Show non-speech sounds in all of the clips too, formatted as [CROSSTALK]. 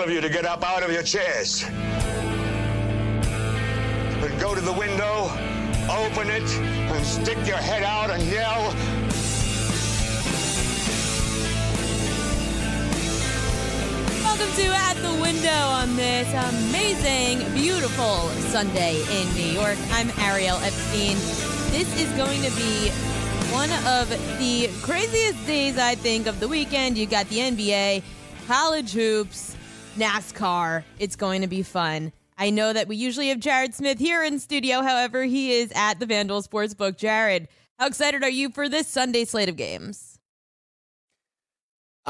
All of you to get up out of your chairs and go to the window, open it, and stick your head out and yell. Welcome to At the Window on this amazing, beautiful Sunday in New York. I'm Ariel Epstein. This is going to be one of the craziest days, I think, of the weekend. You got the NBA, college hoops, NASCAR. It's going to be fun. I know that we usually have Jared Smith here in studio. However, he is at the FanDuel Sportsbook. Jared, how excited are you for this Sunday slate of games?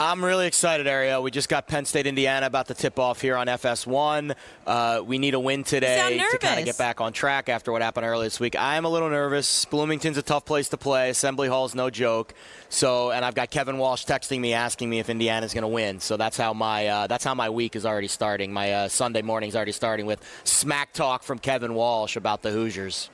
I'm really excited, Ariel. We just got Penn State, Indiana about to tip off here on FS1. Uh, we need a win today to kind of get back on track after what happened earlier this week. I'm a little nervous. Bloomington's a tough place to play. Assembly Hall's no joke. So, and I've got Kevin Walsh texting me asking me if Indiana's going to win. So that's how my uh, that's how my week is already starting. My uh, Sunday morning's already starting with smack talk from Kevin Walsh about the Hoosiers.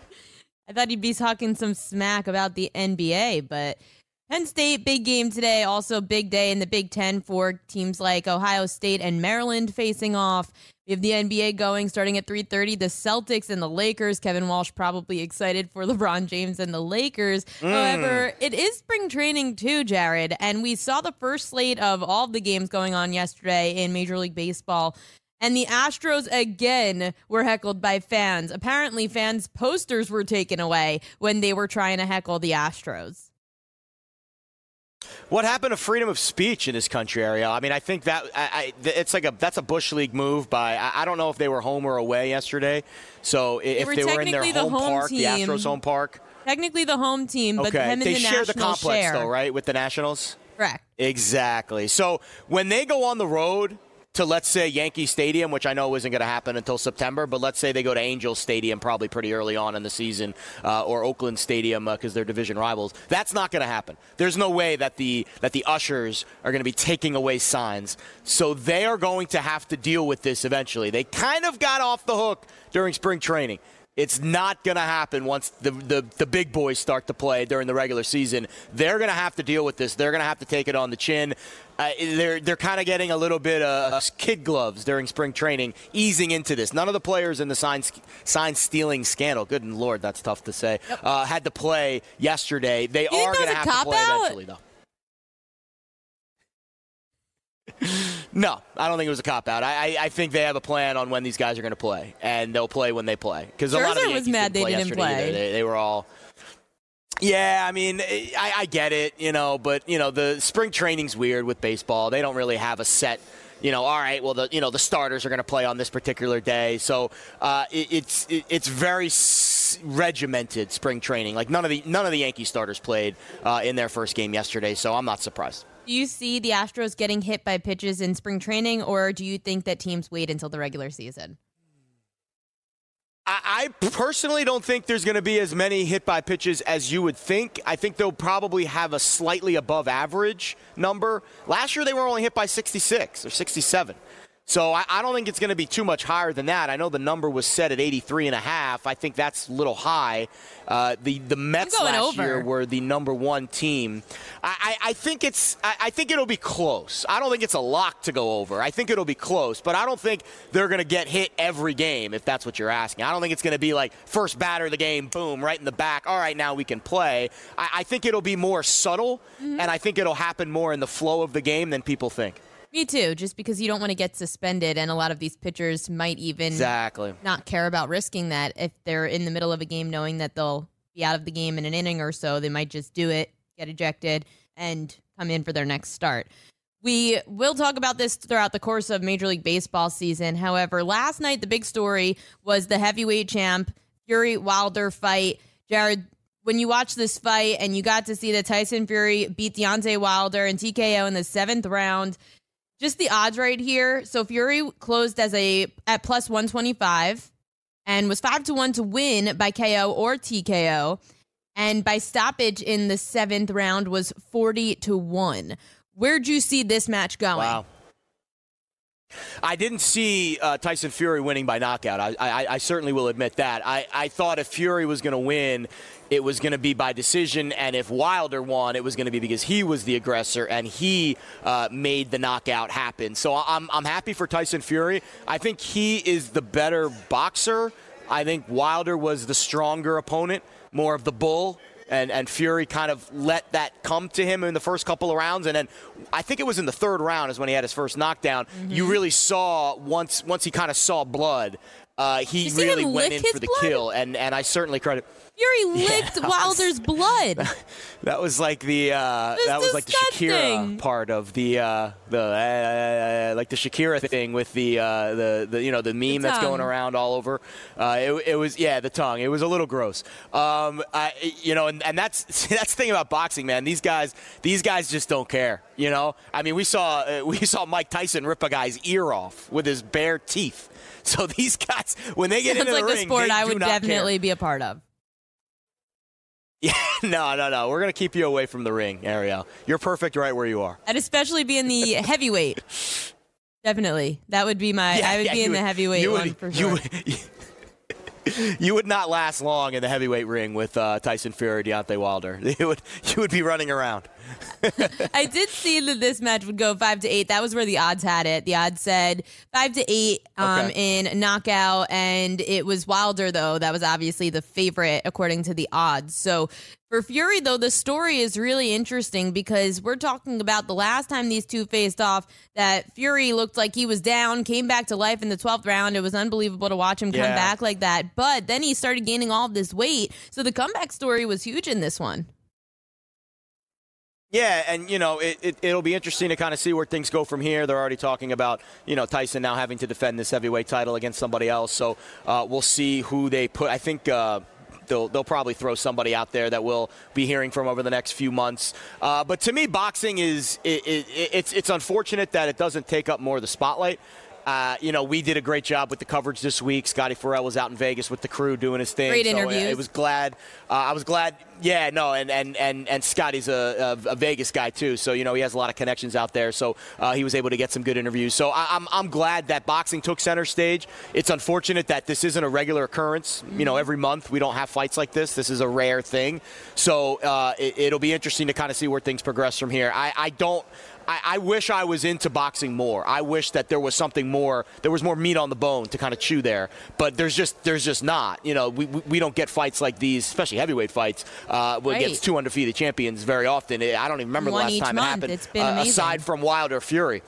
I thought he'd be talking some smack about the NBA, but Penn State, big game today. Also, big day in the Big Ten for teams like Ohio State and Maryland facing off. We have the NBA going starting at 3:30. The Celtics and the Lakers. Kevin Walsh probably excited for [LAUGHS] LeBron James and the Lakers. Mm. However, it is spring training too, Jared, and we saw the first slate of all the games going on yesterday in Major League Baseball. And the Astros again were heckled by fans. Apparently, fans' posters were taken away when they were trying to heckle the Astros. What happened to freedom of speech in this country, Ariel? I mean, I think that I, I, it's like a that's a bush league move by. I, I, don't know if they were home or away yesterday. So if were they were in their the home, home park, team. the Astros home park. Technically, the home team, but okay, they the share the complex share. though, right? With the Nationals. Correct. Exactly. So when they go on the road to let's say Yankee Stadium, which I know isn't going to happen until September, but let's say they go to Angels Stadium probably pretty early on in the season, uh, or Oakland Stadium because uh, they're division rivals. That's not going to happen. There's no way that the that the ushers are going to be taking away signs. So they are going to have to deal with this eventually. They kind of got off the hook during spring training. It's not going to happen once the, the, the big boys start to play during the regular season. They're going to have to deal with this. They're going to have to take it on the chin. Uh, they're they're kind of getting a little bit of kid gloves during spring training, easing into this. None of the players in the sign sign stealing scandal, good lord, that's tough to say, uh, had to play yesterday. They You are going to have to play cop-out? eventually, though. [LAUGHS] No, I don't think it was a cop out. I, I, I think they have a plan on when these guys are going to play, and they'll play when they play. Because a lot of the Scherzer was Yankees mad didn't they play didn't yesterday play. They, they were all. Yeah, I mean, I, I get it, you know, but you know, the spring training's weird with baseball. They don't really have a set you know, all right, well, the you know the starters are going to play on this particular day, so uh, it, it's it, it's very s- regimented spring training. Like none of the none of the Yankee starters played uh, in their first game yesterday, so I'm not surprised. Do you see the Astros getting hit by pitches in spring training, or do you think that teams wait until the regular season? I, personally don't think there's going to be as many hit by pitches as you would think. I think they'll probably have a slightly above average number. Last year they were only hit by 66 or 67. So I, I don't think it's going to be too much higher than that. I know the number was set at 83 and a half. I think that's a little high. Uh, the the Mets last over. year were the number one team. I, I, I think it's I, I, think it'll be close. I don't think it's a lock to go over. I think it'll be close, but I don't think they're going to get hit every game if that's what you're asking. I don't think it's going to be like first batter of the game, boom, right in the back. All right, now we can play. I, I think it'll be more subtle, mm-hmm. and I think it'll happen more in the flow of the game than people think. Me too, just because you don't want to get suspended, and a lot of these pitchers might even exactly not care about risking that if they're in the middle of a game, knowing that they'll be out of the game in an inning or so. They might just do it, get ejected, and come in for their next start. We will talk about this throughout the course of Major League Baseball season. However, last night the big story was the heavyweight champ Fury Wilder fight. Jared, when you watch this fight and you got to see that Tyson Fury beat Deontay Wilder and TKO in the seventh round, just the odds right here. So Fury closed as a at plus 125 and was 5 to 1 to win by KO or TKO and by stoppage in the 7th round was 40 to 1. Where'd you see this match going? Wow. I didn't see uh, Tyson Fury winning by knockout. I, I, I, certainly will admit that. I, I thought if Fury was going to win, it was going to be by decision, and if Wilder won, it was going to be because he was the aggressor and he uh, made the knockout happen. So I'm, I'm happy for Tyson Fury. I think he is the better boxer. I think Wilder was the stronger opponent, more of the bull and, and Fury kind of let that come to him in the first couple of rounds, and then I think it was in the third round is when he had his first knockdown. Mm-hmm. You really saw once once he kind of saw blood, uh, he really went in for the blood? kill, and and I certainly credit. Fury [LAUGHS] licked yeah, Wilder's blood. [LAUGHS] That was like the uh, that was like the Shakira part of the uh, the uh, like the Shakira thing with the uh, the, the you know the meme the that's going around all over. Uh, it, it, was yeah the tongue. It was a little gross. Um, I, you know, and, and that's [LAUGHS] that's the thing about boxing, man. These guys these guys just don't care. You know, I mean, we saw we saw Mike Tyson rip a guy's ear off with his bare teeth. [LAUGHS] So these guys, when they get Sounds into like the ring, a sport I would definitely care. be a part of. [LAUGHS] Yeah, no, no, no. We're gonna keep you away from the ring, Ariel. You're perfect right where you are. And especially be in the [LAUGHS] heavyweight. Definitely, that would be my. Yeah, I would yeah, be in would, the heavyweight one for sure. You would, you would not last long in the heavyweight ring with uh, Tyson Fury, Deontay Wilder. You would you would be running around. [LAUGHS] I did see that this match would go five to eight. That was where the odds had it. The odds said five to eight um, okay. in knockout, and it was Wilder though. That was obviously the favorite according to the odds. So for Fury, though, the story is really interesting because we're talking about the last time these two faced off that Fury looked like he was down, came back to life in the 12th round. It was unbelievable to watch him come back like that. But then he started gaining all this weight. So the comeback story was huge in this one. Yeah, and you know it, it, will be interesting to kind of see where things go from here. They're already talking about you know Tyson now having to defend this heavyweight title against somebody else, so uh, we'll see who they put. I think. Uh, they'll, they'll probably throw somebody out there that we'll be hearing from over the next few months. Uh, but to me, boxing is it, it, it's it's unfortunate that it doesn't take up more of the spotlight. Uh, you know, we did a great job with the coverage this week. Scotty Farrell was out in Vegas with the crew doing his thing. Great so interviews. It was glad. Uh, I was glad. Yeah, no, and and and and Scotty's a, a, a, Vegas guy too, so you know he has a lot of connections out there. So uh, he was able to get some good interviews. So I, am I'm, I'm glad that boxing took center stage. It's unfortunate that this isn't a regular occurrence. You know, every month we don't have fights like this. This is a rare thing. So uh, it, will be interesting to kind of see where things progress from here. I, I don't. I, I, wish I was into boxing more. I wish that there was something more, there was more meat on the bone to kind of chew there. But there's just there's just not. You know, we, we don't get fights like these, especially heavyweight fights, uh, right. against two undefeated champions very often. I don't even remember One the last time month. it happened. It's been uh, aside from Wilder Fury.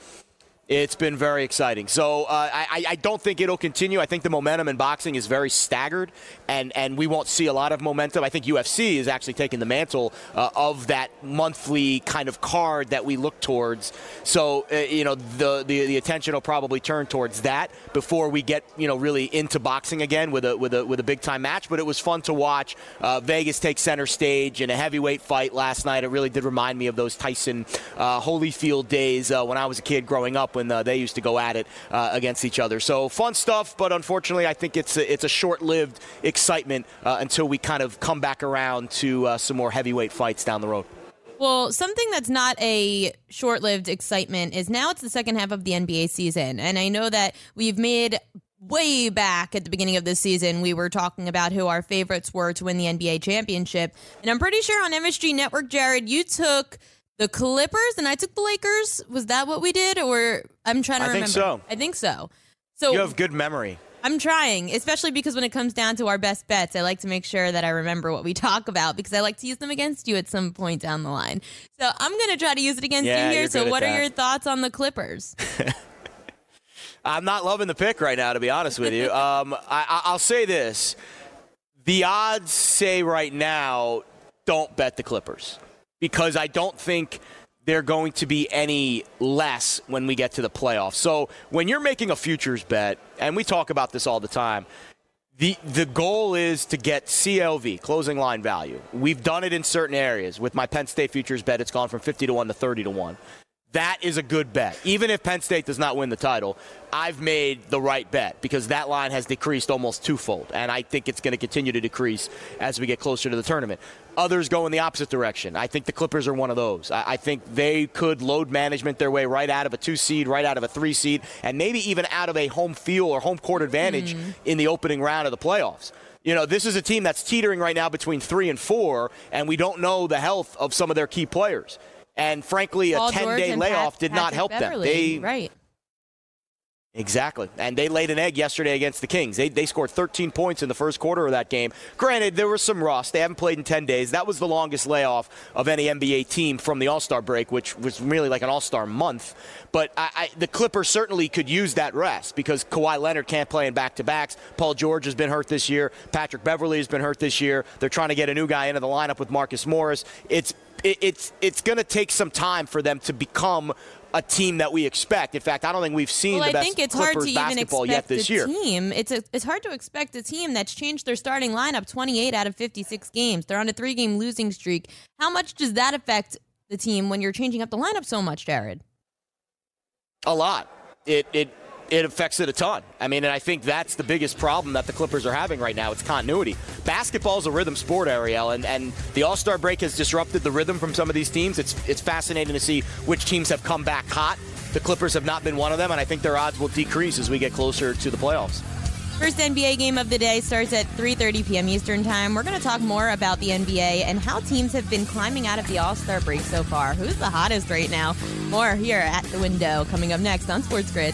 It's been very exciting. So uh, I, I don't think it'll continue. I think the momentum in boxing is very staggered, and, and we won't see a lot of momentum. I think UFC is actually taking the mantle uh, of that monthly kind of card that we look towards. So uh, you know the, the the attention will probably turn towards that before we get you know really into boxing again with a with a with a big time match. But it was fun to watch uh, Vegas take center stage in a heavyweight fight last night. It really did remind me of those Tyson uh, Holyfield days uh, when I was a kid growing up when uh, they used to go at it uh, against each other. So fun stuff, but unfortunately, I think it's a, it's a short-lived excitement uh, until we kind of come back around to uh, some more heavyweight fights down the road. Well, something that's not a short lived excitement is now it's the second half of the NBA season. And I know that we've made way back at the beginning of this season, we were talking about who our favorites were to win the NBA championship. And I'm pretty sure on MSG Network, Jared, you took the Clippers and I took the Lakers. Was that what we did? Or I'm trying to I remember. think so. I think so. So You have good memory. I'm trying, especially because when it comes down to our best bets, I like to make sure that I remember what we [LAUGHS] talk about because I like to use them against you at some point down the line. So I'm going to try to use it against Yeah, you here. So what are your thoughts on the Clippers? [LAUGHS] I'm not loving the pick right now, to be honest with you. [LAUGHS] Um, I- I'll say this: the odds say right now, don't bet the Clippers because I don't think they're going to be any less when we get to the playoffs. So when you're making a futures bet, and we talk about this all the time. The, the goal is to get CLV, closing line value. We've done it in certain areas. With my Penn State futures bet, it's gone from 50 to 1 to 30 to 1 that is a good bet. Even if Penn State does not win the title, I've made the right bet because that line has decreased almost twofold, and I think it's going to continue to decrease as we get closer to the tournament. Others go in the opposite direction. I think the Clippers are one of those. I, think they could load management their way right out of a two seed, right out of a three seed, and maybe even out of a home field or home court advantage mm-hmm. in the opening round of the playoffs. You know, this is a team that's teetering right now between three and four, and we don't know the health of some of their key players. And frankly, a 10 George day layoff Pat- did not help Beverley. them. They right. Exactly. And they laid an egg yesterday against the Kings. They, they scored 13 points in the first quarter of that game. Granted, there was some rust. They haven't played in 10 days. That was the longest layoff of any NBA team from the All Star break, which was really like an All Star month. But I, I, the Clippers certainly could use that rest because Kawhi Leonard can't play in back to backs. Paul George has been hurt this year. Patrick Beverley has been hurt this year. They're trying to get a new guy into the lineup with Marcus Morris. It's it, it's it's going to take some time for them to become a team that we expect. In fact, I don't think we've seen Well, the I think it's Clippers hard to even basketball expect yet this year. team. It's a, it's hard to expect a team that's changed their starting lineup 28 out of 56 games. They're on a three game losing streak. How much does that affect the team when you're changing up the lineup so much, Jared? A lot. It it it affects it a ton. I mean, and I think that's the biggest problem that the Clippers are having right now. It's continuity. Basketball is a rhythm sport, Ariel, and, and the All Star break has disrupted the rhythm from some of these teams. It's it's fascinating to see which teams have come back hot. The Clippers have not been one of them, and I think their odds will decrease as we get closer to the playoffs. First NBA game of the day starts at 3:30 p.m. Eastern Time. We're going to talk more about the NBA and how teams have been climbing out of the All-Star break so far. Who's the hottest right now? More here at the window coming up next on Sports Grid.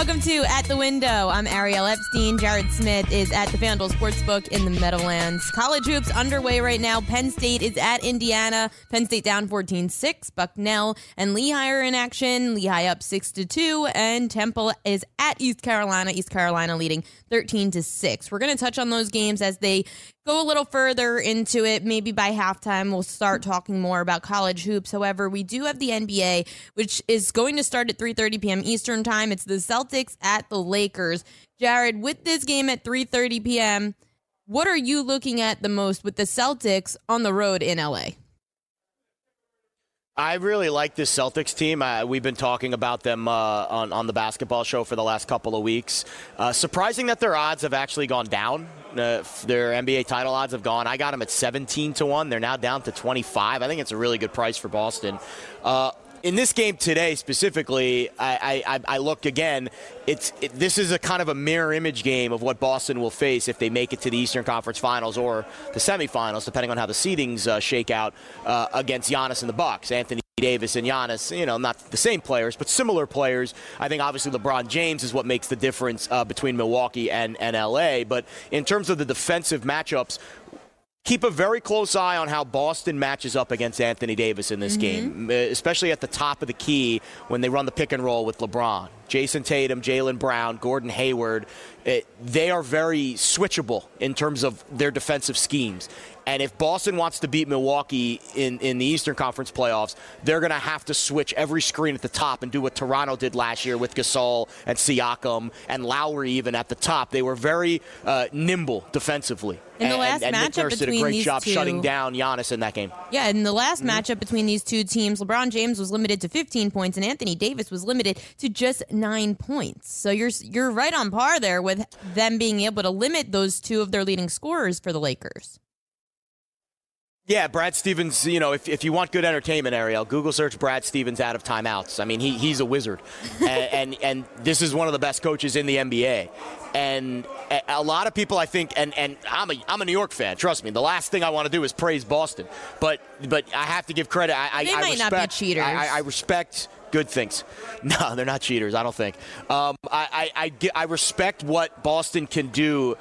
Welcome to At the Window. I'm Ariel Epstein. Jared Smith is at the FanDuel Sportsbook in the Meadowlands. College hoops underway right now. Penn State is at Indiana. Penn State down 14-6. Bucknell and Lehigh are in action. Lehigh up 6-2. And Temple is at East Carolina. East Carolina leading 13-6. We're going to touch on those games as they go a little further into it. Maybe by halftime, we'll start talking more about college hoops. However, we do have the NBA, which is going to start at 3:30 p.m. Eastern time. It's the Celtics at the Lakers. Jared, with this game at 3:30 p.m., what are you looking at the most with the Celtics on the road in LA? I really like this Celtics team. Uh, we've been talking about them uh, on, on the basketball show for the last couple of weeks. Uh, surprising that their odds have actually gone down. Uh, their NBA title odds have gone. I got them at 17 to 1. They're now down to 25. I think it's a really good price for Boston. In this game today specifically, I, I, I look again. It's it, this is a kind of a mirror image game of what Boston will face if they make it to the Eastern Conference Finals or the semifinals, depending on how the seedings uh, shake out uh, against Giannis and the Bucks. Anthony Davis and Giannis, you know, not the same players, but similar players. I think obviously LeBron James is what makes the difference uh, between Milwaukee and, and LA. But in terms of the defensive matchups, keep a very close eye on how Boston matches up against Anthony Davis in this Mm-hmm. game, especially at the top of the key when they run the pick and roll with LeBron. Jayson Tatum, Jaylen Brown, Gordon Hayward, it, they are very switchable in terms of their defensive schemes. And if Boston wants to beat Milwaukee in, in the Eastern Conference playoffs, they're going to have to switch every screen at the top and do what Toronto did last year with Gasol and Siakam and Lowry even at the top. They were very uh, nimble defensively. In the last and, Nick matchup Nurse did a between great these job two- shutting down Giannis in that game. Yeah, in the last Mm-hmm. matchup between these two teams, LeBron James was limited to 15 points and Anthony Davis was limited to just 9 points. So you're you're right on par there with them being able to limit those two of their leading scorers for the Lakers. Yeah, Brad Stevens, you know, if, if you want good entertainment, Ariel, Google search Brad Stevens out of timeouts. I mean, he, he's a wizard. [LAUGHS] and, and, and this is one of the best coaches in the NBA. And a, lot of people, I think, and, and I'm, a, I'm a New York fan, trust me. The last thing I want to do is praise Boston. But but I have to give credit. I, I, They I might not be respect, cheaters. I, I, I respect good things. [LAUGHS] No, they're not cheaters, I don't think. Um, I, I, I, I respect what Boston can do.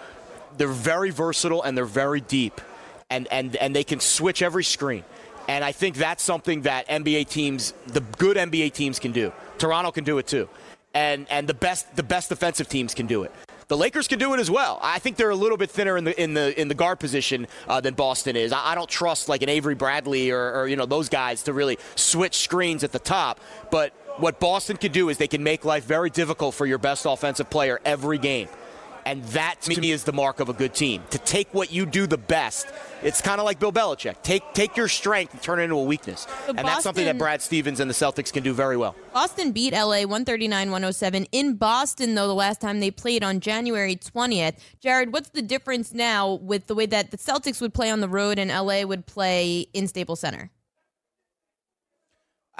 They're very versatile and they're very deep and, and, and they can switch every screen. And I think that's something that NBA teams, the good NBA teams, can do. Toronto can do it too, and and the best the best defensive teams can do it. The Lakers can do it as well. I think they're a little bit thinner in the in the in the guard position uh, than Boston is. I, I don't trust like an Avery Bradley or, or you know those guys to really switch screens at the top. But what Boston can do is they can make life very difficult for your best offensive player every game And that to me is the mark of a good team. To take what you do the best. It's kind of like Bill Belichick. Take take your strength and turn it into a weakness. So and that's something that Brad Stevens and the Celtics can do very well. Boston beat LA 139 107. In Boston, though, the last time they played on January 20th. Jared, what's the difference now with the way that the Celtics would play on the road and LA would play in Staples Center?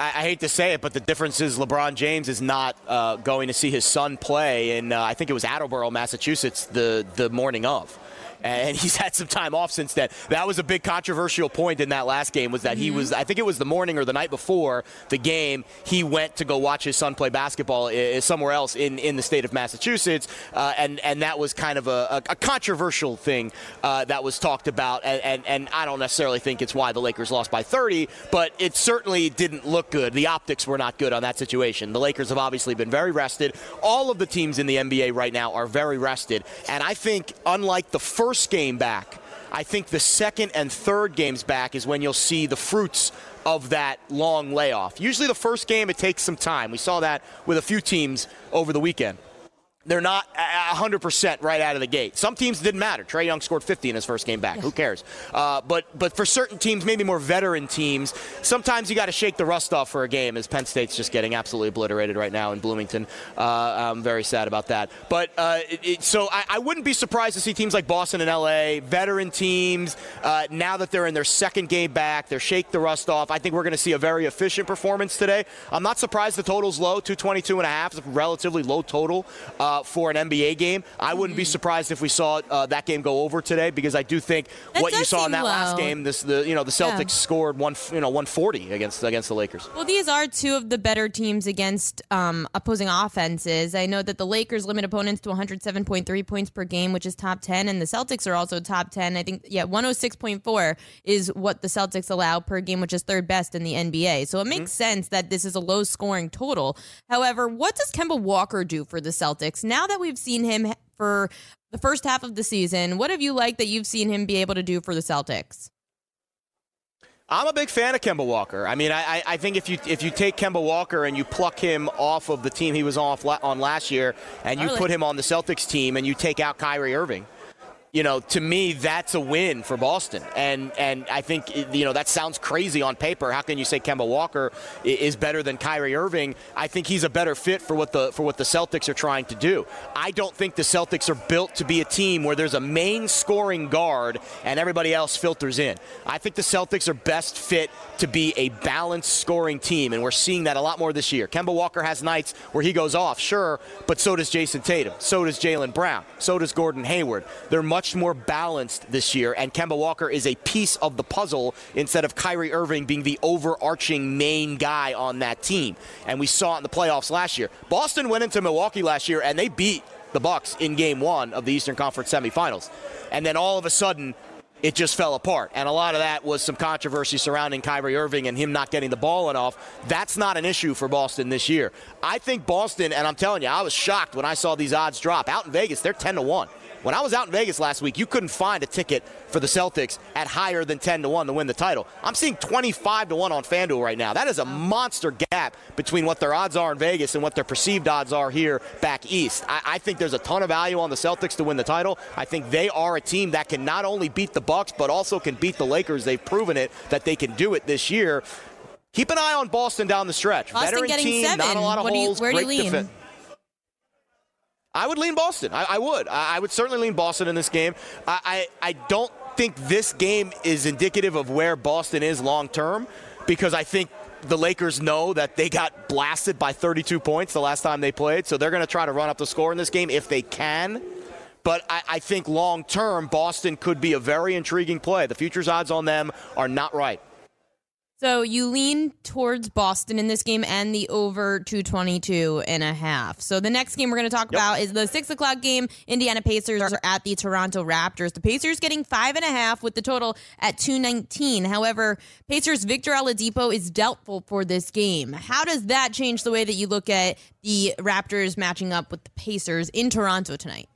I, hate to say it, but the difference is LeBron James is not uh, going to see his son play in, uh, I think it was Attleboro, Massachusetts, the, the morning of. And he's had some time off since then. That was a big controversial point in that last game was that he was, I think it was the morning or the night before the game, he went to go watch his son play basketball uh, somewhere else in, in the state of Massachusetts. Uh, and, and that was kind of a, a, a controversial thing uh, that was talked about. And, and, and I don't necessarily think it's why the Lakers lost by 30, but it certainly didn't look good. The optics were not good on that situation. The Lakers have obviously been very rested. All of the teams in the NBA right now are very rested. And I think, unlike the first game back, I think the second and third games back is when you'll see the fruits of that long layoff. Usually, the first game, it takes some time. We saw that with a few teams over the weekend. They're not a- a 100% right out of the gate. Some teams didn't matter. Trae Young scored 50 in his first game back. Who cares? Uh, but but for certain teams, maybe more veteran teams, sometimes you got to shake the rust off for a game. As Penn State's just getting absolutely obliterated right now in Bloomington. Uh, I'm very sad about that. But uh, it, it, so I, I wouldn't be surprised to see teams like Boston and LA, veteran teams, uh, now that they're in their second game back, they're shake the rust off. I think we're going to see a very efficient performance today. I'm not surprised the total's low, 222 and a half, is a relatively low total uh, for an NBA game. I wouldn't be surprised if we saw uh, that game go over today because I do think That what you saw in that last game, this the you know the Celtics Yeah. scored one you know 140 against against the Lakers. Well, these are two of the better teams against um, opposing offenses. I know that the Lakers limit opponents to 107.3 points per game, which is top 10, and the Celtics are also top 10. I think, yeah, 106.4 is what the Celtics allow per game, which is third best in the NBA. So it makes sense that this is a low scoring total. However, what does Kemba Walker do for the Celtics? Now that we've seen him for the first half of the season, what have you liked that you've seen him be able to do for the Celtics? I'm a big fan of Kemba Walker. I mean, I, I- think if you if you take Kemba Walker and you pluck him off of the team he was off on last year, and you put him on the Celtics team, and you take out Kyrie Irving, you know, to me that's a win for Boston. And and I think you know that sounds crazy on paper. How can you say Kemba Walker is better than Kyrie Irving? I think he's a better fit for what the for what the Celtics are trying to do. I don't think the Celtics are built to be a team where there's a main scoring guard and everybody else filters in. I think the Celtics are best fit to be a balanced scoring team, and we're seeing that a lot more this year. Kemba Walker has nights where he goes off, sure, but so does Jayson Tatum, so does Jaylen Brown, so does Gordon Hayward. They're much more balanced this year, and Kemba Walker is a piece of the puzzle instead of Kyrie Irving being the overarching main guy on that team. And we saw it in the playoffs last year. Boston went into Milwaukee last year and they beat the Bucks in game one of the Eastern Conference semifinals. And then all of a sudden, it just fell apart. And a lot of that was some controversy surrounding Kyrie Irving and him not getting the ball enough. That's not an issue for Boston this year. I think Boston, and I'm telling you, I was shocked when I saw these odds drop. Out in Vegas, they're 10 to 1. When I was out in Vegas last week, you couldn't find a ticket for the Celtics at higher than 10 to 1 to win the title. I'm seeing 25 to 1 on FanDuel right now. That is a monster gap between what their odds are in Vegas and what their perceived odds are here back east. I, I think there's a ton of value on the Celtics to win the title. I think they are a team that can not only beat the Bucks, but also can beat the Lakers. They've proven it that they can do it this year. Keep an eye on Boston down the stretch. Boston Veteran getting team, seven. not a lot of What do you- holes. where do you lean? I would lean Boston. I, I would. I, I would certainly lean Boston in this game. I, I, I don't think this game is indicative of where Boston is long term because I think the Lakers know that they got blasted by 32 points the last time they played, so they're going to try to run up the score in this game if they can. But I, I think long term, Boston could be a very intriguing play. The futures odds on them are not right. So you lean towards Boston in this game and the over 222 and a half. So the next game we're going to talk about is the six o'clock game. Indiana Pacers are at the Toronto Raptors. The Pacers getting five and a half with the total at 219. However, Pacers Victor Oladipo is doubtful for this game. How does that change the way that you look at the Raptors matching up with the Pacers in Toronto tonight?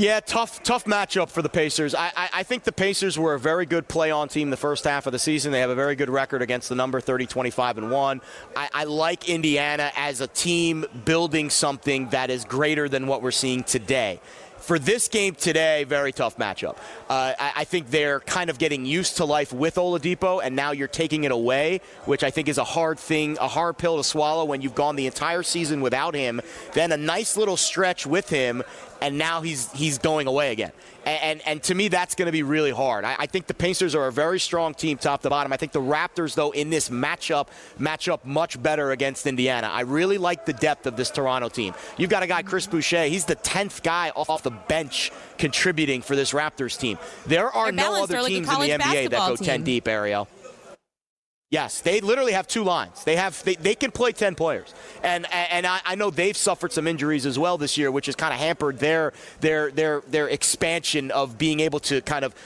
Yeah, tough, tough matchup for the Pacers. I, I, I, think the Pacers were a very good play-on team the first half of the season. They have a very good record against the number 30, 25, and one. I, I like Indiana as a team building something that is greater than what we're seeing today for this game today, very tough matchup. Uh, I, I, think they're kind of getting used to life with Oladipo, and now you're taking it away, which I think is a hard thing, a hard pill to swallow when you've gone the entire season without him. Then a nice little stretch with him, and now he's he's going away again. And and, and to me, that's going to be really hard. I, I, think the Pacers are a very strong team, top to bottom. I think the Raptors, though, in this matchup, match up much better against Indiana. I really like the depth of this Toronto team. You've got a guy, Chris Boucher. He's the tenth guy off the bench contributing for this Raptors team. There are no other teams in the NBA that go team. ten deep, Ariel. Yes, they literally have two lines. They have they, they can play ten players, and and I, I know they've suffered some injuries as well this year, which has kind of hampered their their their their expansion of being able to kind of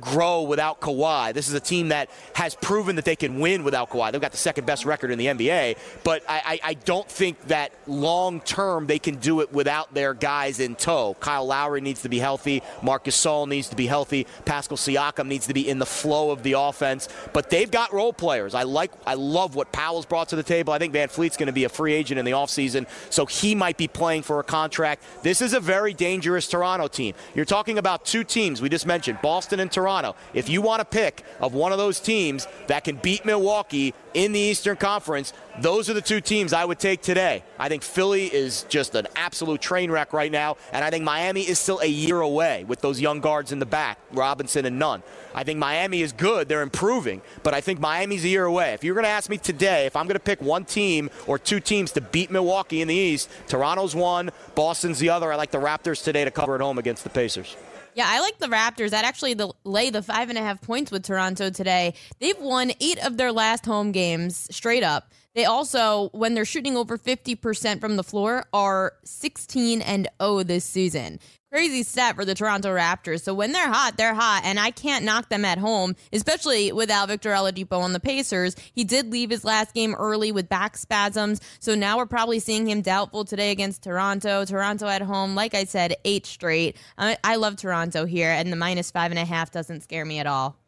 grow without Kawhi. This is a team that has proven that they can win without Kawhi. They've got the second best record in the NBA, but I, I, I don't think that long term they can do it without their guys in tow. Kyle Lowry needs to be healthy. Marcus Gasol needs to be healthy. Pascal Siakam needs to be in the flow of the offense, but they've got role players. I like, I love what Powell's brought to the table. I think VanVleet's going to be a free agent in the offseason, so he might be playing for a contract. This is a very dangerous Toronto team. You're talking about two teams we just mentioned, Boston and Toronto. If you want to pick of one of those teams that can beat Milwaukee in the Eastern Conference, those are the two teams I would take today. I think Philly is just an absolute train wreck right now, and I think Miami is still a year away with those young guards in the back, Robinson and Nunn. I think Miami is good. They're improving, but I think Miami's a year away. If you're going to ask me today, if I'm going to pick one team or two teams to beat Milwaukee in the East, Toronto's one, Boston's the other. I like the Raptors today to cover at home against the Pacers. Yeah, I like the Raptors. That actually lay the five and a half points with Toronto today. They've won eight of their last home games straight up. They also, when they're shooting over 50% from the floor, are 16 and 0 this season. Crazy stat for the Toronto Raptors. So when they're hot, they're hot, and I can't knock them at home, especially without Victor Oladipo on the Pacers. He did leave his last game early with back spasms, so now we're probably seeing him doubtful today against Toronto. Toronto at home, like I said, eight straight. I, I love Toronto here, and the minus five and a half doesn't scare me at all.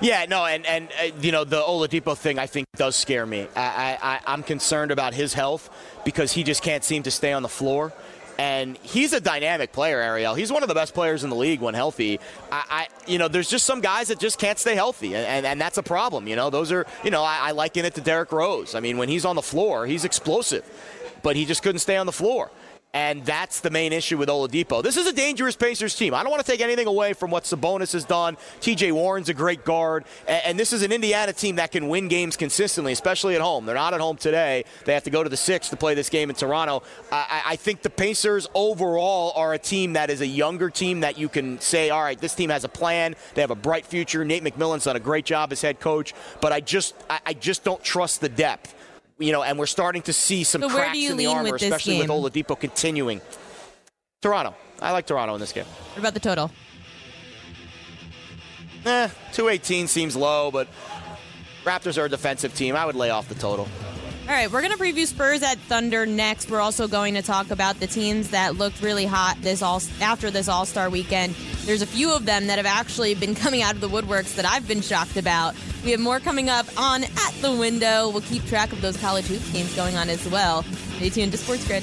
Yeah, no, and and uh, you know the Oladipo thing I think does scare me. I, I I'm concerned about his health because he just can't seem to stay on the floor. And he's a dynamic player, Ariel. He's one of the best players in the league when healthy. I, I you know, there's just some guys that just can't stay healthy, and, and, and that's a problem. You know, those are, you know, I, I liken it to Derrick Rose. I mean, when he's on the floor, he's explosive, but he just couldn't stay on the floor. And that's the main issue with Oladipo. This is a dangerous Pacers team. I don't want to take anything away from what Sabonis has done. TJ Warren's a great guard. And this is an Indiana team that can win games consistently, especially at home. They're not at home today. They have to go to the six to play this game in Toronto. I, I think the Pacers overall are a team that is a younger team that you can say, all right, this team has a plan. They have a bright future. Nate McMillan's done a great job as head coach. But I just, I, I just don't trust the depth you know, and we're starting to see some so cracks in the armor, with especially game? with Oladipo continuing. Toronto. I like Toronto in this game. What about the total? Eh, 218 seems low, but Raptors are a defensive team. I would lay off the total. All right, we're going to preview Spurs at Thunder next. We're also going to talk about the teams that looked really hot this all after this All Star weekend. There's a few of them that have actually been [LAUGHS] coming out of the woodworks that I've been shocked about. We have more coming up on At the Window. We'll keep track of those college hoops games going on as well. Stay tuned to Sports Grid.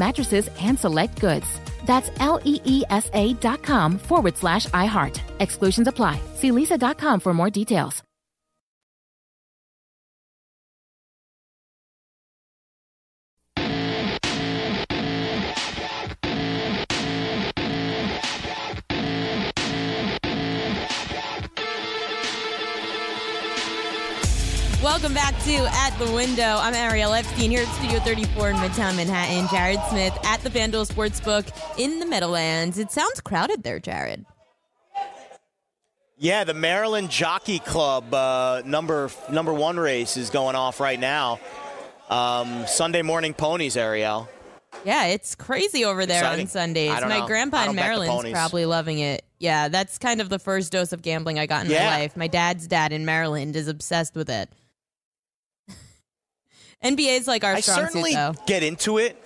mattresses and select goods. That's L E E S A dot com forward slash iHeart. Exclusions apply. See leesa.com for more details. Welcome back to At the Window. I'm Ariel Epstein here at Studio 34 in Midtown Manhattan. Jared Smith at the FanDuel Sportsbook in the Meadowlands. It sounds crowded there, Jared. Yeah, the Maryland Jockey Club uh, number number one race is going off right now. Um, Sunday morning ponies, Ariel. Yeah, it's crazy over there Exciting. on Sundays. My know. grandpa in Maryland's probably loving it. Yeah, that's kind of the first dose of gambling I got in Yeah. my life. My dad's dad in Maryland is obsessed with it. NBA is like our I certainly suit, get into it.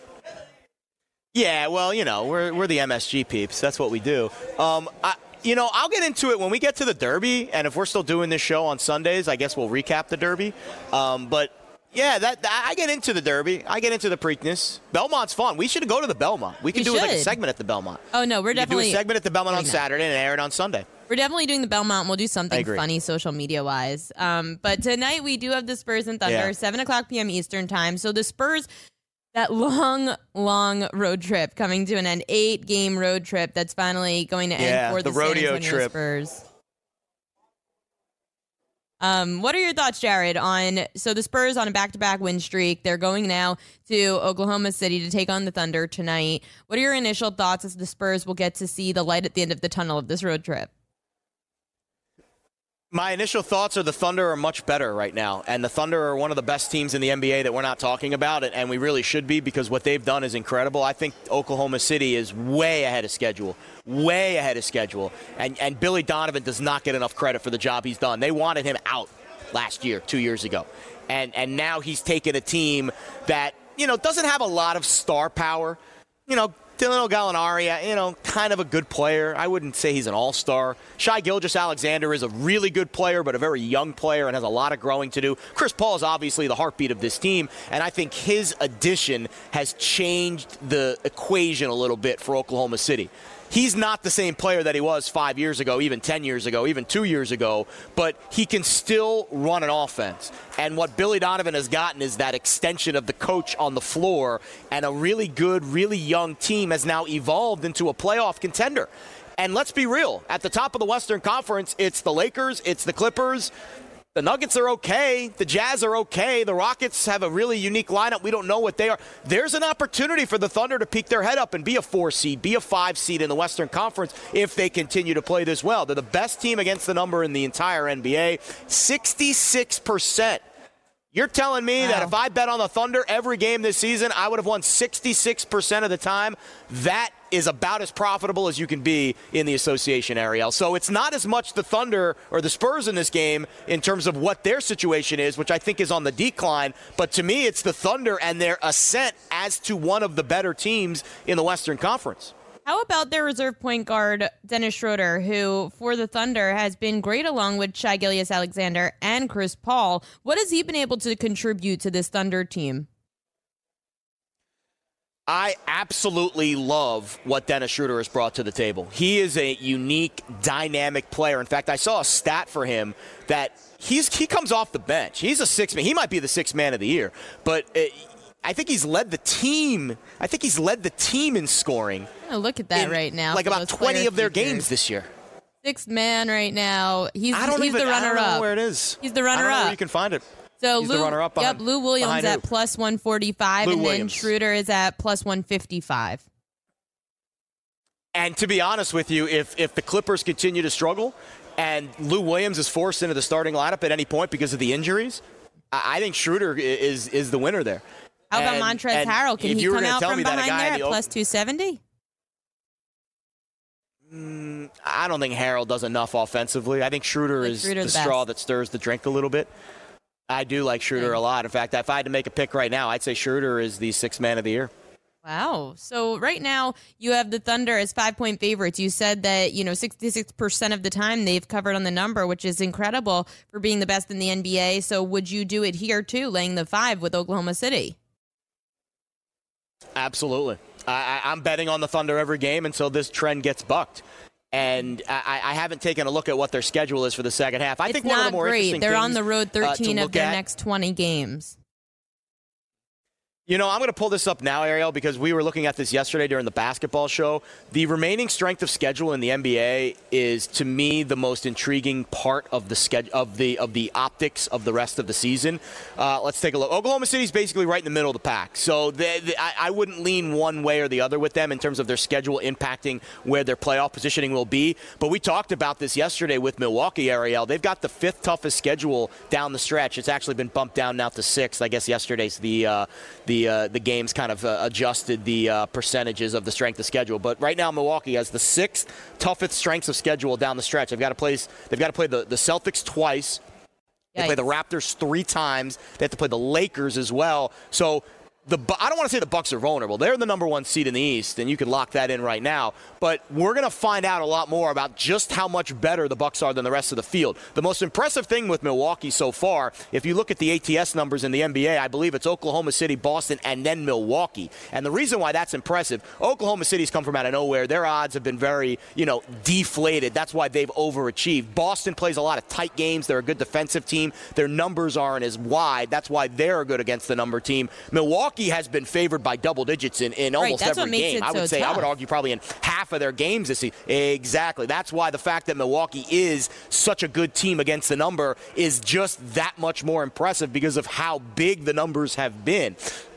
Yeah, well, you know, we're, we're the MSG peeps. That's what we do. Um, I, you know, I'll get into it when we get to the Derby, and if we're still doing this show on Sundays, I guess we'll recap the Derby. Um, but yeah, that, that- I get into the Derby. I get into the Preakness. Belmont's fun. We should go to the Belmont. We can We do like a segment at the Belmont. Oh no, we're we can do definitely a segment at the Belmont on. Saturday and air it on Sunday. We're definitely doing the Belmont. And we'll do something funny social media wise. Um, but tonight we do have the Spurs and Thunder, Yeah. 7 o'clock p.m. Eastern time. So the Spurs, that long, long road trip coming to an end, eight game road trip that's finally going to end Yeah, for the, the rodeo trip. Spurs. Um, what are your thoughts, Jared, on so the Spurs on a back-to-back win streak? They're going now to Oklahoma City to take on the Thunder tonight. What are your initial thoughts as the Spurs will get to see the light at the end of the tunnel of this road trip? My initial thoughts are the Thunder are much better right now, and the Thunder are one of the best teams in the NBA that we're not talking about, and- we really should be because what they've done is incredible. I think Oklahoma City is way ahead of schedule, way ahead of schedule, and and Billy Donovan does not get enough credit for the job he's done. They wanted him out last year, two years ago, and and now he's taken a team that you know doesn't have a lot of star power, you know. Dylan Gallinari, you know, kind of a good player. I wouldn't say he's an all-star. Shai Gilgeous-Alexander is a really good player, but a very young player and has a lot of growing to do. Chris Paul is obviously the heartbeat of this team, and I think his addition has changed the equation a little bit for Oklahoma City. He's not the same player that he was five years ago, even 10 years ago, even two years ago, but he can still run an offense. And what Billy Donovan has gotten is that extension of the coach on the floor, and a really good, really young team has now evolved into a playoff contender. And let's be real at the top of the Western Conference, it's the Lakers, it's the Clippers. The Nuggets are okay. The Jazz are okay. The Rockets have a really unique lineup. We don't know what they are. There's an opportunity for the Thunder to peek their head up and be a four seed, be a five seed in the Western Conference if they continue to play this well. They're the best team against the number in the entire NBA. 66%. You're telling me wow. that if I bet on the Thunder every game this season, I would have won 66% of the time? That is about as profitable as you can be in the association, Ariel. So it's not as much the Thunder or the Spurs in this game in terms of what their situation is, which I think is on the decline. But to me, it's the Thunder and their ascent as to one of the better teams in the Western Conference. How about their reserve point guard, Dennis Schroeder, who for the Thunder has been great along with Shai Gilgeous-Alexander and Chris Paul? What has he been able to contribute to this Thunder team? I absolutely love what Dennis Schroeder has brought to the table. He is a unique, dynamic player. In fact, I saw a stat for him that he's he comes off the bench. He's a six man. He might be the sixth man of the year, but. Uh, I think he's led the team. I think he's led the team in scoring. Oh, look at that in, right now. Like about 20 of their features. games this year. Sixth man right now. He's, I don't he's even, the runner up. where it is. He's the runner up. you can find it. So He's Lou, behind, yep, Lou Williams at plus 145, Lou and Williams. then Schroeder is at plus 155. And to be honest with you, if if the Clippers continue to struggle, and Lou Williams is forced into the starting lineup at any point because of the injuries, I, I think Schroeder is is the winner there. How about and, Montrezl and Harrell? Can he come out from behind there at the plus 270? Mm, I don't think Harrell does enough offensively. I think Schroeder like is the straw that stirs the drink a little bit. I do like Schroeder a lot. In fact, if I had to make a pick right now, I'd say Schroeder is the sixth man of the year. Wow. So right now you have the Thunder as five point favorites. You said that, you know, 66% of the time they've covered on the number, which is incredible for being the best in the NBA. So would you do it here too, laying the five with Oklahoma City? Absolutely. I, am betting on the Thunder every game until this trend gets bucked. And I, I, haven't taken a look at what their schedule is for the second half. I it's think one of the more great. interesting They're on the road 13 uh, of their at, next 20 games. You know, I'm going to pull this up now, Ariel, because we were looking at this yesterday during the basketball show. The remaining strength of schedule in the NBA is, to me, the most intriguing part of the schedule of the of the optics of the rest of the season. Uh, let's take a look. Oklahoma City is basically right in the middle of the pack, so they, they, I, I wouldn't lean one way or the other with them in terms of their schedule impacting where their playoff positioning will be. But we talked about this yesterday with Milwaukee, Ariel. They've got the fifth toughest schedule down the stretch. It's actually been bumped down now to sixth. I guess yesterday's the uh, the the uh, the games kind of uh, adjusted the uh, percentages of the strength of schedule. But right now, Milwaukee has the sixth toughest strengths of schedule down the stretch. They've got to play. They've got to play the, the Celtics twice. They Yikes. play the Raptors three times. They have to play the Lakers as well. So the I don't want to say the Bucks are vulnerable. They're the number one seed in the East, and you can lock that in right now. But we're going to find out a lot more about just how much better the Bucks are than the rest of the field. The most impressive thing with Milwaukee so far, if you look at the ATS numbers in the NBA, I believe it's Oklahoma City, Boston, and then Milwaukee. And the reason why that's impressive, Oklahoma City's come from out of nowhere. Their odds have been very, you know, deflated. That's why they've overachieved. Boston plays a lot of tight games. They're a good defensive team. Their numbers aren't as wide. That's why they're good against the number team. Milwaukee Milwaukee has been favored by double digits in, in almost right, every game. I would so say, tough. I would argue probably in half of their games this season. Exactly. That's why the fact that Milwaukee is such a good team against the number is just that much more impressive because of how big the numbers have been.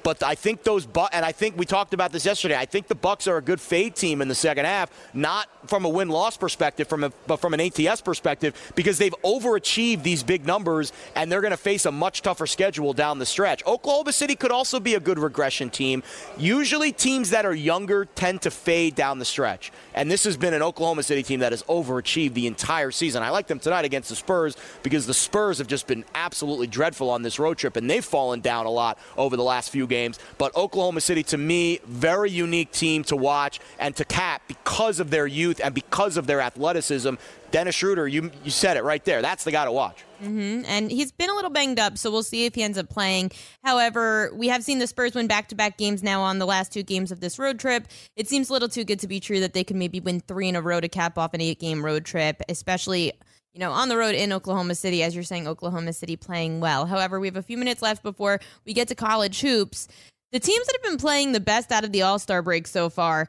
But I think those Bu- and I think we talked about this yesterday. I think the Bucks are a good fade team in the second half, not from a win loss perspective, from a, but from an ATS perspective, because they've overachieved these big numbers and they're going to face a much tougher schedule down the stretch. Oklahoma City could also be a good regression team. Usually, teams that are younger tend to fade down the stretch, and this has been an Oklahoma City team that has overachieved the entire season. I like them tonight against the Spurs because the Spurs have just been absolutely dreadful on this road trip, and they've fallen down a lot over the last few games games. But Oklahoma City, to me, very unique team to watch and to cap because of their youth and because of their athleticism. Dennis Schroeder, you, you said it right there. That's the guy to watch. Mm-hmm. And he's been a little banged up, so we'll see if he ends up playing. However, we have seen the Spurs win back to back games now on the last two games of this road trip. It seems a little too good to be true that they could maybe win three in a row to cap off an eight game road trip, especially you know, on the road in Oklahoma City, as you're saying, Oklahoma City playing well. However, we have a few minutes left before we get to college hoops. The teams that have been playing the best out of the All Star break so far,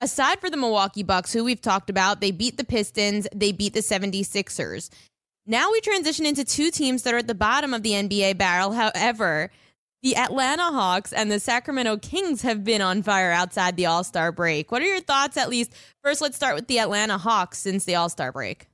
aside for the Milwaukee Bucks, who we've talked about, they beat the Pistons, they beat the 76ers. Now we transition into two teams that are at the bottom of the NBA barrel. However, the Atlanta Hawks and the Sacramento Kings have been on fire outside the All Star break. What are your thoughts, at least? First, let's start with the Atlanta Hawks since the All Star break.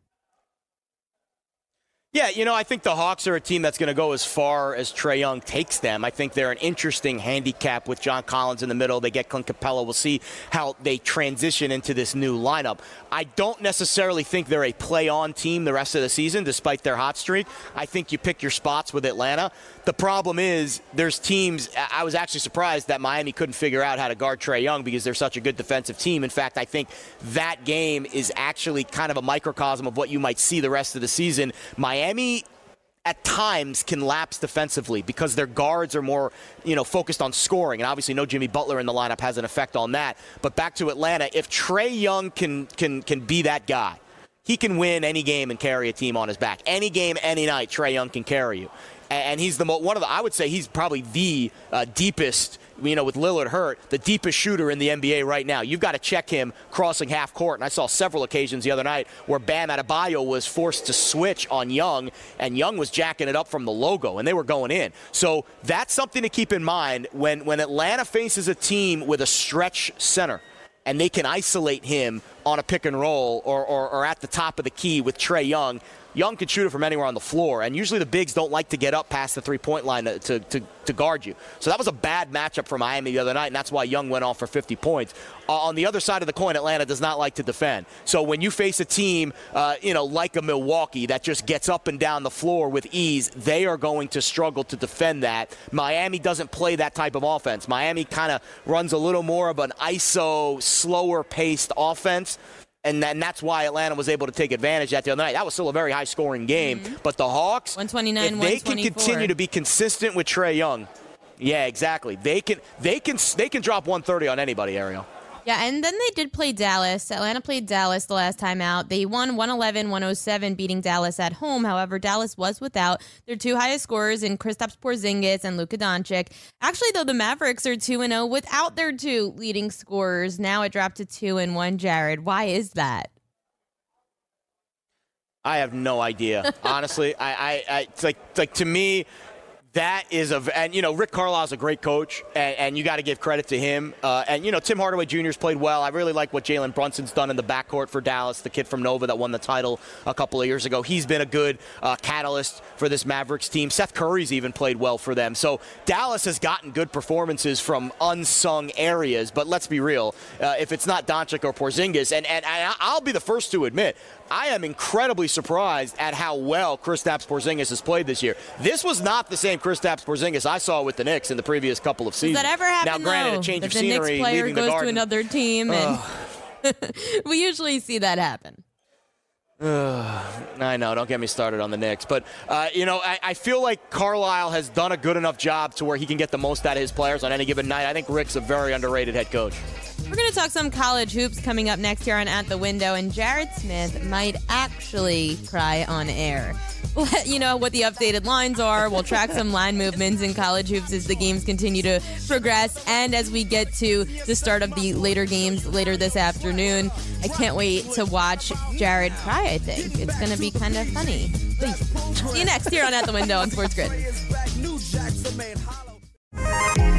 Yeah, you know, I think the Hawks are a team that's going to go as far as Trae Young takes them. I think they're an interesting handicap with John Collins in the middle. They get Clint Capela. We'll see how they transition into this new lineup. I don't necessarily think they're a play on team the rest of the season, despite their hot streak. I think you pick your spots with Atlanta. The problem is there's teams. I was actually surprised that Miami couldn't figure out how to guard Trae Young because they're such a good defensive team. In fact, I think that game is actually kind of a microcosm of what you might see the rest of the season. Miami at times can lapse defensively because their guards are more, you know, focused on scoring. And obviously no Jimmy Butler in the lineup has an effect on that. But back to Atlanta, if Trae Young can can can be that guy, he can win any game and carry a team on his back. Any game, any night, Trae Young can carry you. And he's the one of the I would say he's probably the uh, deepest you know, with Lillard hurt, the deepest shooter in the NBA right now. You've got to check him crossing half court. And I saw several occasions the other night where Bam Adebayo was forced to switch on Young, and Young was jacking it up from the logo, and they were going in. So that's something to keep in mind when, when Atlanta faces a team with a stretch center and they can isolate him on a pick and roll or, or, or at the top of the key with Trae Young. Young can shoot it from anywhere on the floor, and usually the bigs don't like to get up past the three point line to, to, to, guard you. So that was a bad matchup for Miami the other night, and that's why Young went off for 50 points. Uh, on the other side of the coin, Atlanta does not like to defend. So when you face a team, uh, you know, like a Milwaukee that just gets up and down the floor with ease, they are going to struggle to defend that. Miami doesn't play that type of offense. Miami kind of runs a little more of an ISO, slower paced offense and, then that's why Atlanta was able to take advantage that the other night. That was still a very high scoring game. Mm-hmm. But the Hawks, 129, if they can continue to be consistent with Trae Young, yeah, exactly. They can they can they can drop 130 on anybody, Ariel. Yeah, and then they did play Dallas. Atlanta played Dallas the last time out. They won 111 107, beating Dallas at home. However, Dallas was without their two highest scorers in Kristaps Porzingis and Luka Doncic. Actually, though, the Mavericks are 2 0 without their two leading scorers. Now it dropped to 2 and 1. Jared, why is that? I have no idea. [LAUGHS] Honestly, I, I, I, it's like, like to me, that is a and you know Rick Carlisle's a great coach and, and you got to give credit to him uh, and you know Tim Hardaway Jr.'s played well. I really like what Jalen Brunson's done in the backcourt for Dallas, the kid from Nova that won the title a couple of years ago. He's been a good uh, catalyst for this Mavericks team. Seth Curry's even played well for them. So Dallas has gotten good performances from unsung areas. But let's be real, uh, if it's not Doncic or Porzingis, and, and, and I'll be the first to admit I am incredibly surprised at how well Kristaps Porzingis has played this year. This was not the same Kristaps Porzingis I saw with the Knicks in the previous couple of seasons. Does that ever happen? Now, granted, though, a change of the scenery, Knicks player leaving goes the garden. to another team, and [LAUGHS] we usually see that happen. I know. Don't get me started on the Knicks. But, uh, you know, I, I, feel like Carlisle has done a good enough job to where he can get the most out of his players on any given night. I think Rick's a very underrated head coach. We're going to talk some college hoops coming up next here on At the Window, and Jared Smith might actually cry on air. [LAUGHS] Let you know what the updated lines are. We'll track some [LAUGHS] line movements in college hoops as the games continue to progress, and as we get to the start of the later games later this afternoon. I can't wait to watch Jared cry. I think it's going to be kind of funny. See you next here on At the Window on Sports Grid.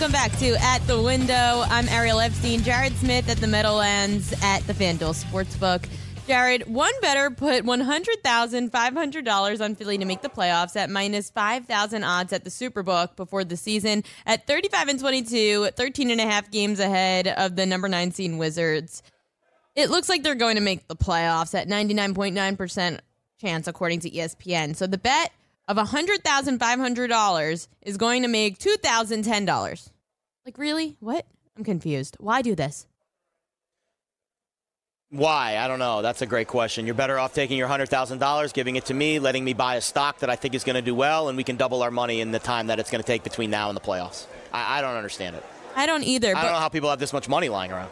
Welcome back to At the Window. I'm Ariel Epstein. Jared Smith at the Meadowlands at the FanDuel Sportsbook. Jared, one better put $100,500 on Philly to make the playoffs at minus 5,000 odds at the Superbook before the season at 35 and 22, 13 and a half games ahead of the number nine seed Wizards. It looks like they're going to make the playoffs at 99.9% chance, according to ESPN. So the bet of $100,500 is going to make $2,010. Like, really? What? I'm confused. Why do this? Why? I don't know. That's a great question. You're better off taking your $100,000, giving it to me, letting me buy a stock that I think is going to do well, and we can double our money in the time that it's going to take between now and the playoffs. I, I don't understand it. I don't either. I don't know how people have this much money lying around.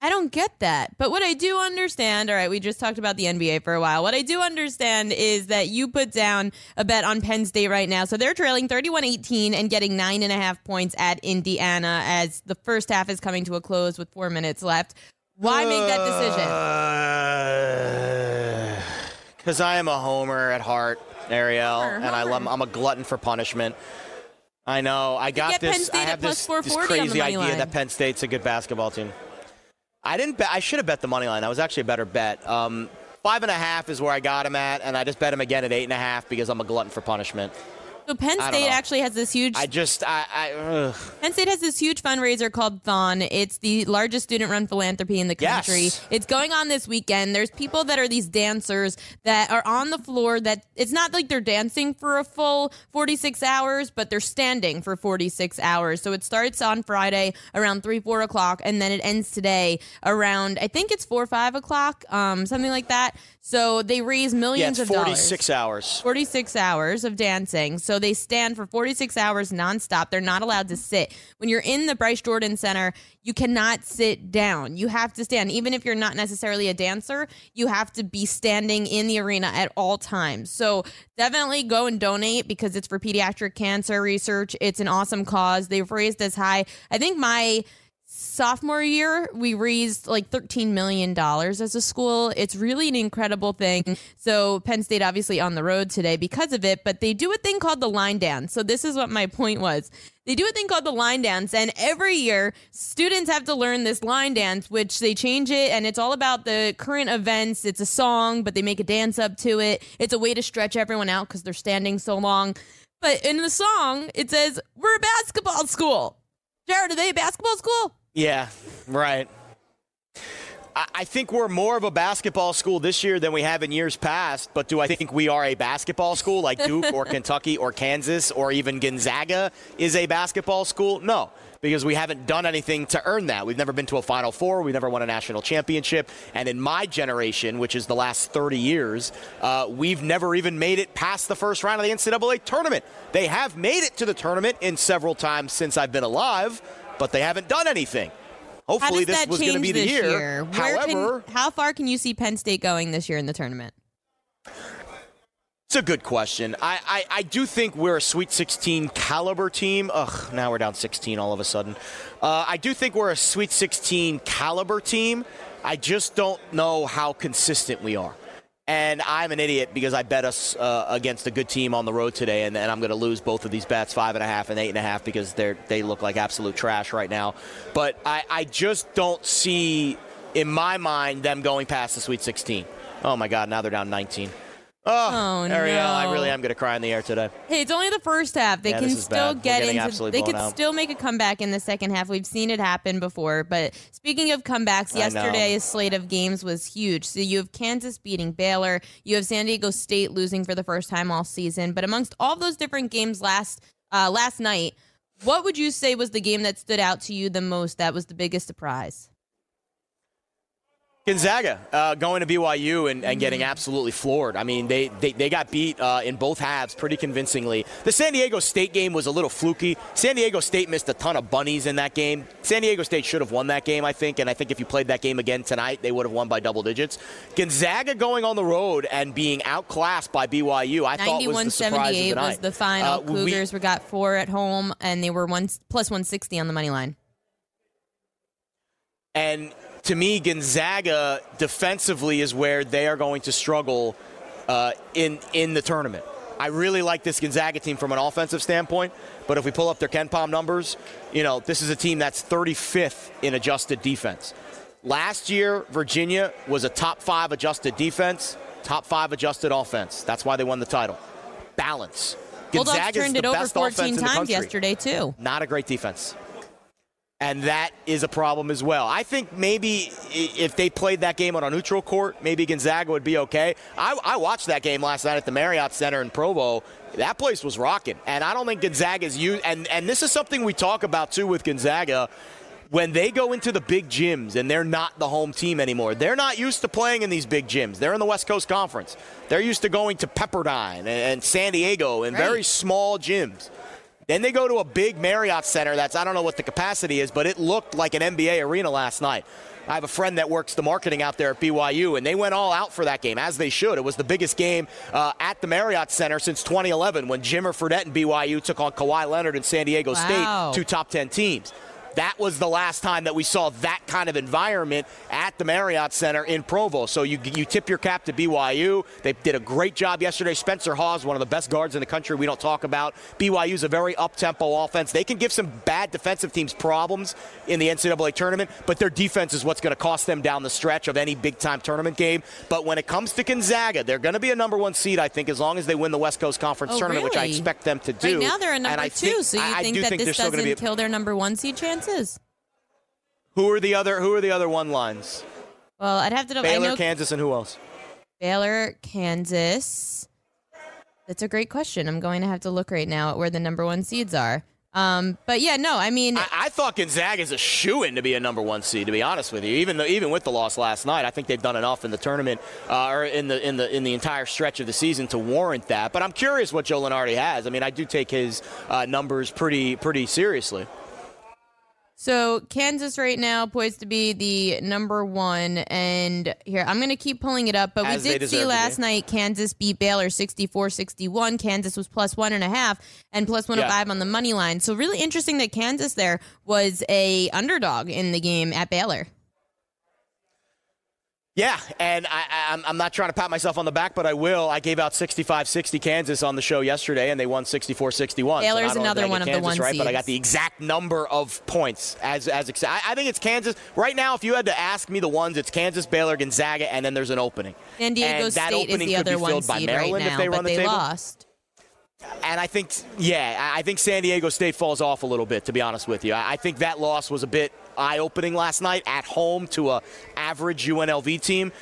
I don't get that. But what I do understand, all right, we just talked about the NBA for a while. What I do understand is that you put down a bet on Penn State right now. So they're trailing 31 18 and getting nine and a half points at Indiana as the first half is coming to a close with four minutes left. Why make that decision? Uh, because I am a homer at heart, Ariel, Homer, and I love, I'm a glutton for punishment. I know. I got this. I have this, this 440 on the crazy idea line. that Penn State's a good basketball team. I didn't. Bet, I should have bet the money line. That was actually a better bet. Um, five and a half is where I got him at, and I just bet him again at eight and a half because I'm a glutton for punishment. So Penn State actually has this huge I just. I. I ugh. Penn State has this huge fundraiser called Thon. It's the largest student run philanthropy in the Yes. country. It's going on this weekend. There's people that are these dancers that are on the floor that it's not like they're dancing for a full 46 hours, but they're standing for 46 hours. So it starts on Friday around 3, 4 o'clock, and then it ends today around, I think it's 4, 5 o'clock, um, something like that. So they raise Yeah, millions it's of dollars. 46 hours. 46 hours of dancing. So they stand for 46 hours nonstop. They're not allowed to sit. When you're in the Bryce Jordan Center, you cannot sit down. You have to stand. Even if you're not necessarily a dancer, you have to be standing in the arena at all times. So definitely go and donate because it's for pediatric cancer research. It's an awesome cause. They've raised as high. I think my sophomore year we raised like 13 million dollars as a school. It's really an incredible thing. So penn state obviously on the road today because of it but they do a thing called the line dance. So this is what my point was. They do a thing called the line dance and every year students have to learn this line dance which they change it and it's all about the current events. It's a song but they make a dance up to it. It's a way to stretch everyone out because they're standing so long. But in the song it says we're a basketball school. Jared are they a basketball school Yeah, right. I I think we're more of a basketball school this year than we have in years past, but do I think we are a basketball school like Duke or [LAUGHS] Kentucky or Kansas or even Gonzaga is a basketball school? No, because we haven't done anything to earn that. We've never been to a Final Four, we've never won a national championship, and in my generation, which is the last 30 years, uh, we've never even made it past the first round of the NCAA tournament. They have made it to the tournament in several times since I've been alive but they haven't done anything. Hopefully, this was going to be the year. year? However, can, how far can you see Penn State going this year in the tournament? It's a good question. I, I, I, do think we're a Sweet 16 caliber team. Ugh, now we're down 16 all of a sudden. Uh, I do think we're a Sweet 16 caliber team. I just don't know how consistent we are. And I'm an idiot because I bet us uh, against a good team on the road today, and, and I'm going to lose both of these bets, five and a half and eight and a half, because they're they look like absolute trash right now. But I, I just don't see, in my mind, them going past the Sweet 16. Oh my God! Now they're down 19. Oh, Oh, Ariel, no. I really am going to cry in the air today. Hey, it's only the first half. They Yeah, can still bad. Get into. They could out. still make a comeback in the second half. We've seen it happen before. But speaking of comebacks, yesterday's slate of games was huge. So you have Kansas beating Baylor. You have San Diego State losing for the first time all season. But amongst all those different games last uh, last night, what would you say was the game that stood out to you the most? That was the biggest surprise. Gonzaga uh, going to BYU and, and getting absolutely floored. I mean, they, they, they got beat uh, in both halves pretty convincingly. The San Diego State game was a little fluky. San Diego State missed a ton of bunnies in that game. San Diego State should have won that game, I think, and I think if you played that game again tonight, they would have won by double digits. Gonzaga going on the road and being outclassed by BYU, I thought was the surprise of the 91-78 night. was the final. Uh, Cougars we got four at home, and they were one plus 160 on the money line. And to me, Gonzaga defensively is where they are going to struggle uh, in in the tournament. I really like this Gonzaga team from an offensive standpoint, but if we pull up their KenPom numbers, you know this is a team that's 35th in adjusted defense. Last year, Virginia was a top five adjusted defense, top five adjusted offense. That's why they won the title. Balance. Bulldogs Gonzaga's turned the it over best 14 offense in the times yesterday too. Not a great defense. And that is a problem as well. I think maybe if they played that game on a neutral court, maybe Gonzaga would be okay. I, I watched that game last night at the Marriott Center in Provo. That place was rocking. And I don't think Gonzaga's used. And, and this is something we talk about too with Gonzaga. When they go into the big gyms and they're not the home team anymore, they're not used to playing in these big gyms. They're in the West Coast Conference. They're used to going to Pepperdine and, and San Diego and very small gyms. Then they go to a big Marriott Center that's, I don't know what the capacity is, but it looked like an NBA arena last night. I have a friend that works the marketing out there at BYU, and they went all out for that game, as they should. It was the biggest game uh, at the Marriott Center since 2011 when Jimmer Fredette and BYU took on Kawhi Leonard and San Diego Wow. State, two top 10 teams. That was the last time that we saw that kind of environment at the Marriott Center in Provo. So you, you tip your cap to BYU. They did a great job yesterday. Spencer Hawes, one of the best guards in the country, we don't talk about. BYU's a very up tempo offense. They can give some bad defensive teams problems in the NCAA tournament, but their defense is what's going to cost them down the stretch of any big time tournament game. But when it comes to Gonzaga, they're going to be a number one seed, I think, as long as they win the West Coast Conference Oh, tournament, which I expect them to do. Right now they're a And number I two, think- so you I- I think do that think this doesn't be kill their number one seed Who are the other? Who are the other one lines? Well, I'd have to know. Baylor, know Kansas, and who else? Baylor, Kansas. That's a great question. I'm going to have to look right now at where the number one seeds are. Um, but yeah, no, I mean, I, I thought Gonzaga is a shoe in to be a number one seed. To be honest with you, even though, even with the loss last night, I think they've done enough in the tournament uh, or in the in the in the entire stretch of the season to warrant that. But I'm curious what Joe Lunardi has. I mean, I do take his uh, numbers pretty pretty seriously. So Kansas right now poised to be the number one, and here I'm going to keep pulling it up. But As we did see last night Kansas beat Baylor 64-61. Kansas was plus one and a half and plus 105 on the money line. So really interesting that Kansas there was a underdog in the game at Baylor. Yeah, and I, I, I'm- I'm not trying to pat myself on the back, but I will. I gave out 65-60 Kansas on the show yesterday, and they won 64-61. Baylor's so not only did another one of the Kansas one right, but I got the exact number of points as as ex- I, I think it's Kansas right now. If you had to ask me the ones, it's Kansas, Baylor, Gonzaga, and then there's an opening. San Diego and that State is opening the could be other one filled by seed right Maryland now, if they but run the they table. lost. And I think, yeah, I I think San Diego State falls off a little bit, to be honest with you. I I think that loss was a bit eye-opening last night at home to a average UNLV team.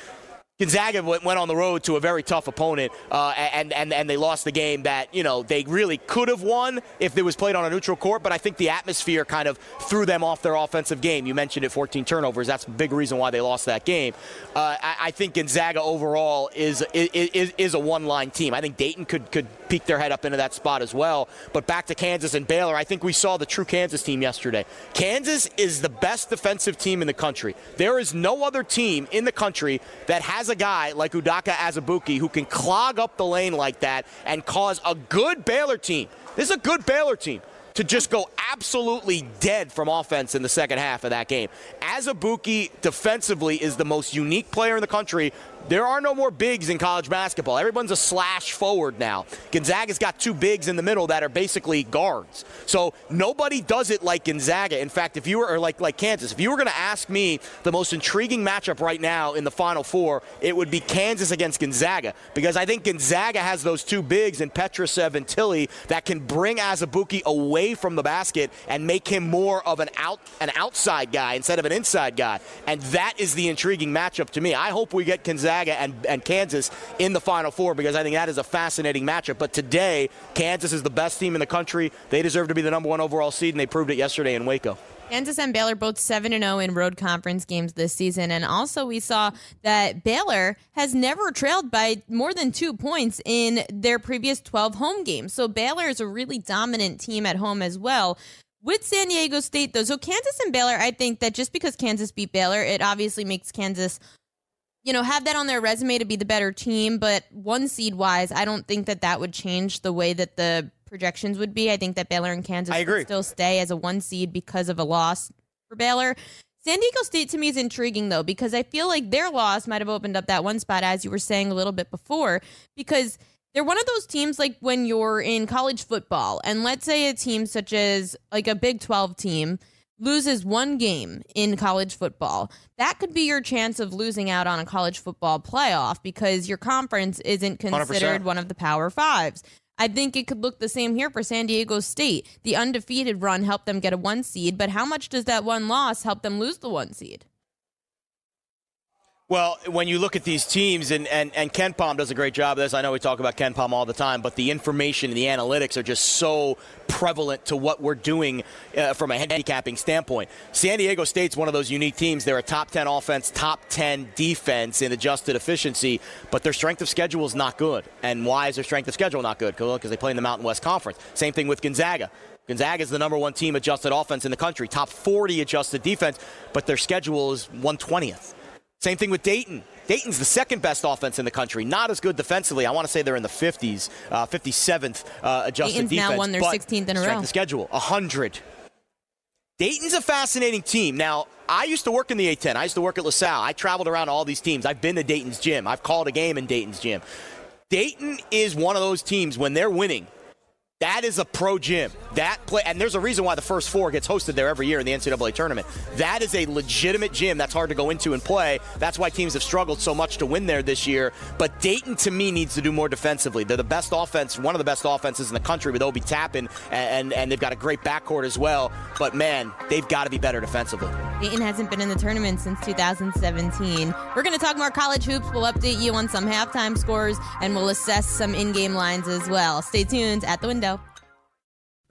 Gonzaga went on the road to a very tough opponent, uh, and, and and they lost the game that you know they really could have won if it was played on a neutral court. But I think the atmosphere kind of threw them off their offensive game. You mentioned it, 14 turnovers. That's a big reason why they lost that game. Uh, I, I think Gonzaga overall is is, is, is a one-line team. I think Dayton could could peek their head up into that spot as well. But back to Kansas and Baylor, I think we saw the true Kansas team yesterday. Kansas is the best defensive team in the country. There is no other team in the country that has a guy like Udoka Azubuike who can clog up the lane like that and cause a good Baylor team. This is a good Baylor team to just go absolutely dead from offense in the second half of that game. Azubuike defensively is the most unique player in the country there are no more bigs in college basketball. Everyone's a slash forward now. Gonzaga's got two bigs in the middle that are basically guards. So nobody does it like Gonzaga. In fact, if you were or like like Kansas, if you were going to ask me the most intriguing matchup right now in the Final Four, it would be Kansas against Gonzaga because I think Gonzaga has those two bigs in Petrusev and Tillie that can bring Azubuike away from the basket and make him more of an out an outside guy instead of an inside guy. And that is the intriguing matchup to me. I hope we get Gonzaga Gonzaga and, and Kansas in the Final Four because I think that is a fascinating matchup. But today, Kansas is the best team in the country. They deserve to be the number one overall seed, and they proved it yesterday in Waco. Kansas and Baylor both 7 0 in road conference games this season. And also, we saw that Baylor has never trailed by more than two points in their previous 12 home games. So, Baylor is a really dominant team at home as well. With San Diego State, though, so Kansas and Baylor, I think that just because Kansas beat Baylor, it obviously makes Kansas you know, have that on their resume to be the better team. But one seed wise, I don't think that that would change the way that the projections would be. I think that Baylor and Kansas I agree. still stay as a one seed because of a loss for Baylor. San Diego State to me is intriguing though because I feel like their loss might have opened up that one spot as you were saying a little bit before because they're one of those teams like when you're in college football and let's say a team such as like a Big 12 team loses one game in college football, that could be your chance of losing out on a college football playoff because your conference isn't considered 100%. one of the Power Fives. I think it could look the same here for San Diego State. The undefeated run helped them get a one seed, but how much does that one loss help them lose the one seed? Well, when you look at these teams, and, and, and KenPom does a great job of this. I know we talk about KenPom all the time, but the information and the analytics are just so prevalent to what we're doing uh, from a handicapping standpoint. San Diego State's one of those unique teams. They're a top 10 offense, top 10 defense in adjusted efficiency, but their strength of schedule is not good. And why is their strength of schedule not good? Because they play in the Mountain West Conference. Same thing with Gonzaga. Gonzaga is the number one team adjusted offense in the country, top 40 adjusted defense, but their schedule is 120th. Same thing with Dayton. Dayton's the second best offense in the country. Not as good defensively. I want to say they're in the 50s, uh, 57th uh, adjusted Dayton's defense. now won their 16th in a row. The schedule 100. Dayton's a fascinating team. Now, I used to work in the A10. I used to work at LaSalle. I traveled around all these teams. I've been to Dayton's gym. I've called a game in Dayton's gym. Dayton is one of those teams when they're winning that is a pro gym. That play, and there's a reason why the first four gets hosted there every year in the NCAA tournament. That is a legitimate gym that's hard to go into and play. That's why teams have struggled so much to win there this year. But Dayton, to me, needs to do more defensively. They're the best offense, one of the best offenses in the country with Obi Toppin, and, and they've got a great backcourt as well. But man, they've got to be better defensively. Dayton hasn't been in the tournament since 2017. We're going to talk more college hoops. We'll update you on some halftime scores, and we'll assess some in-game lines as well. Stay tuned at the window.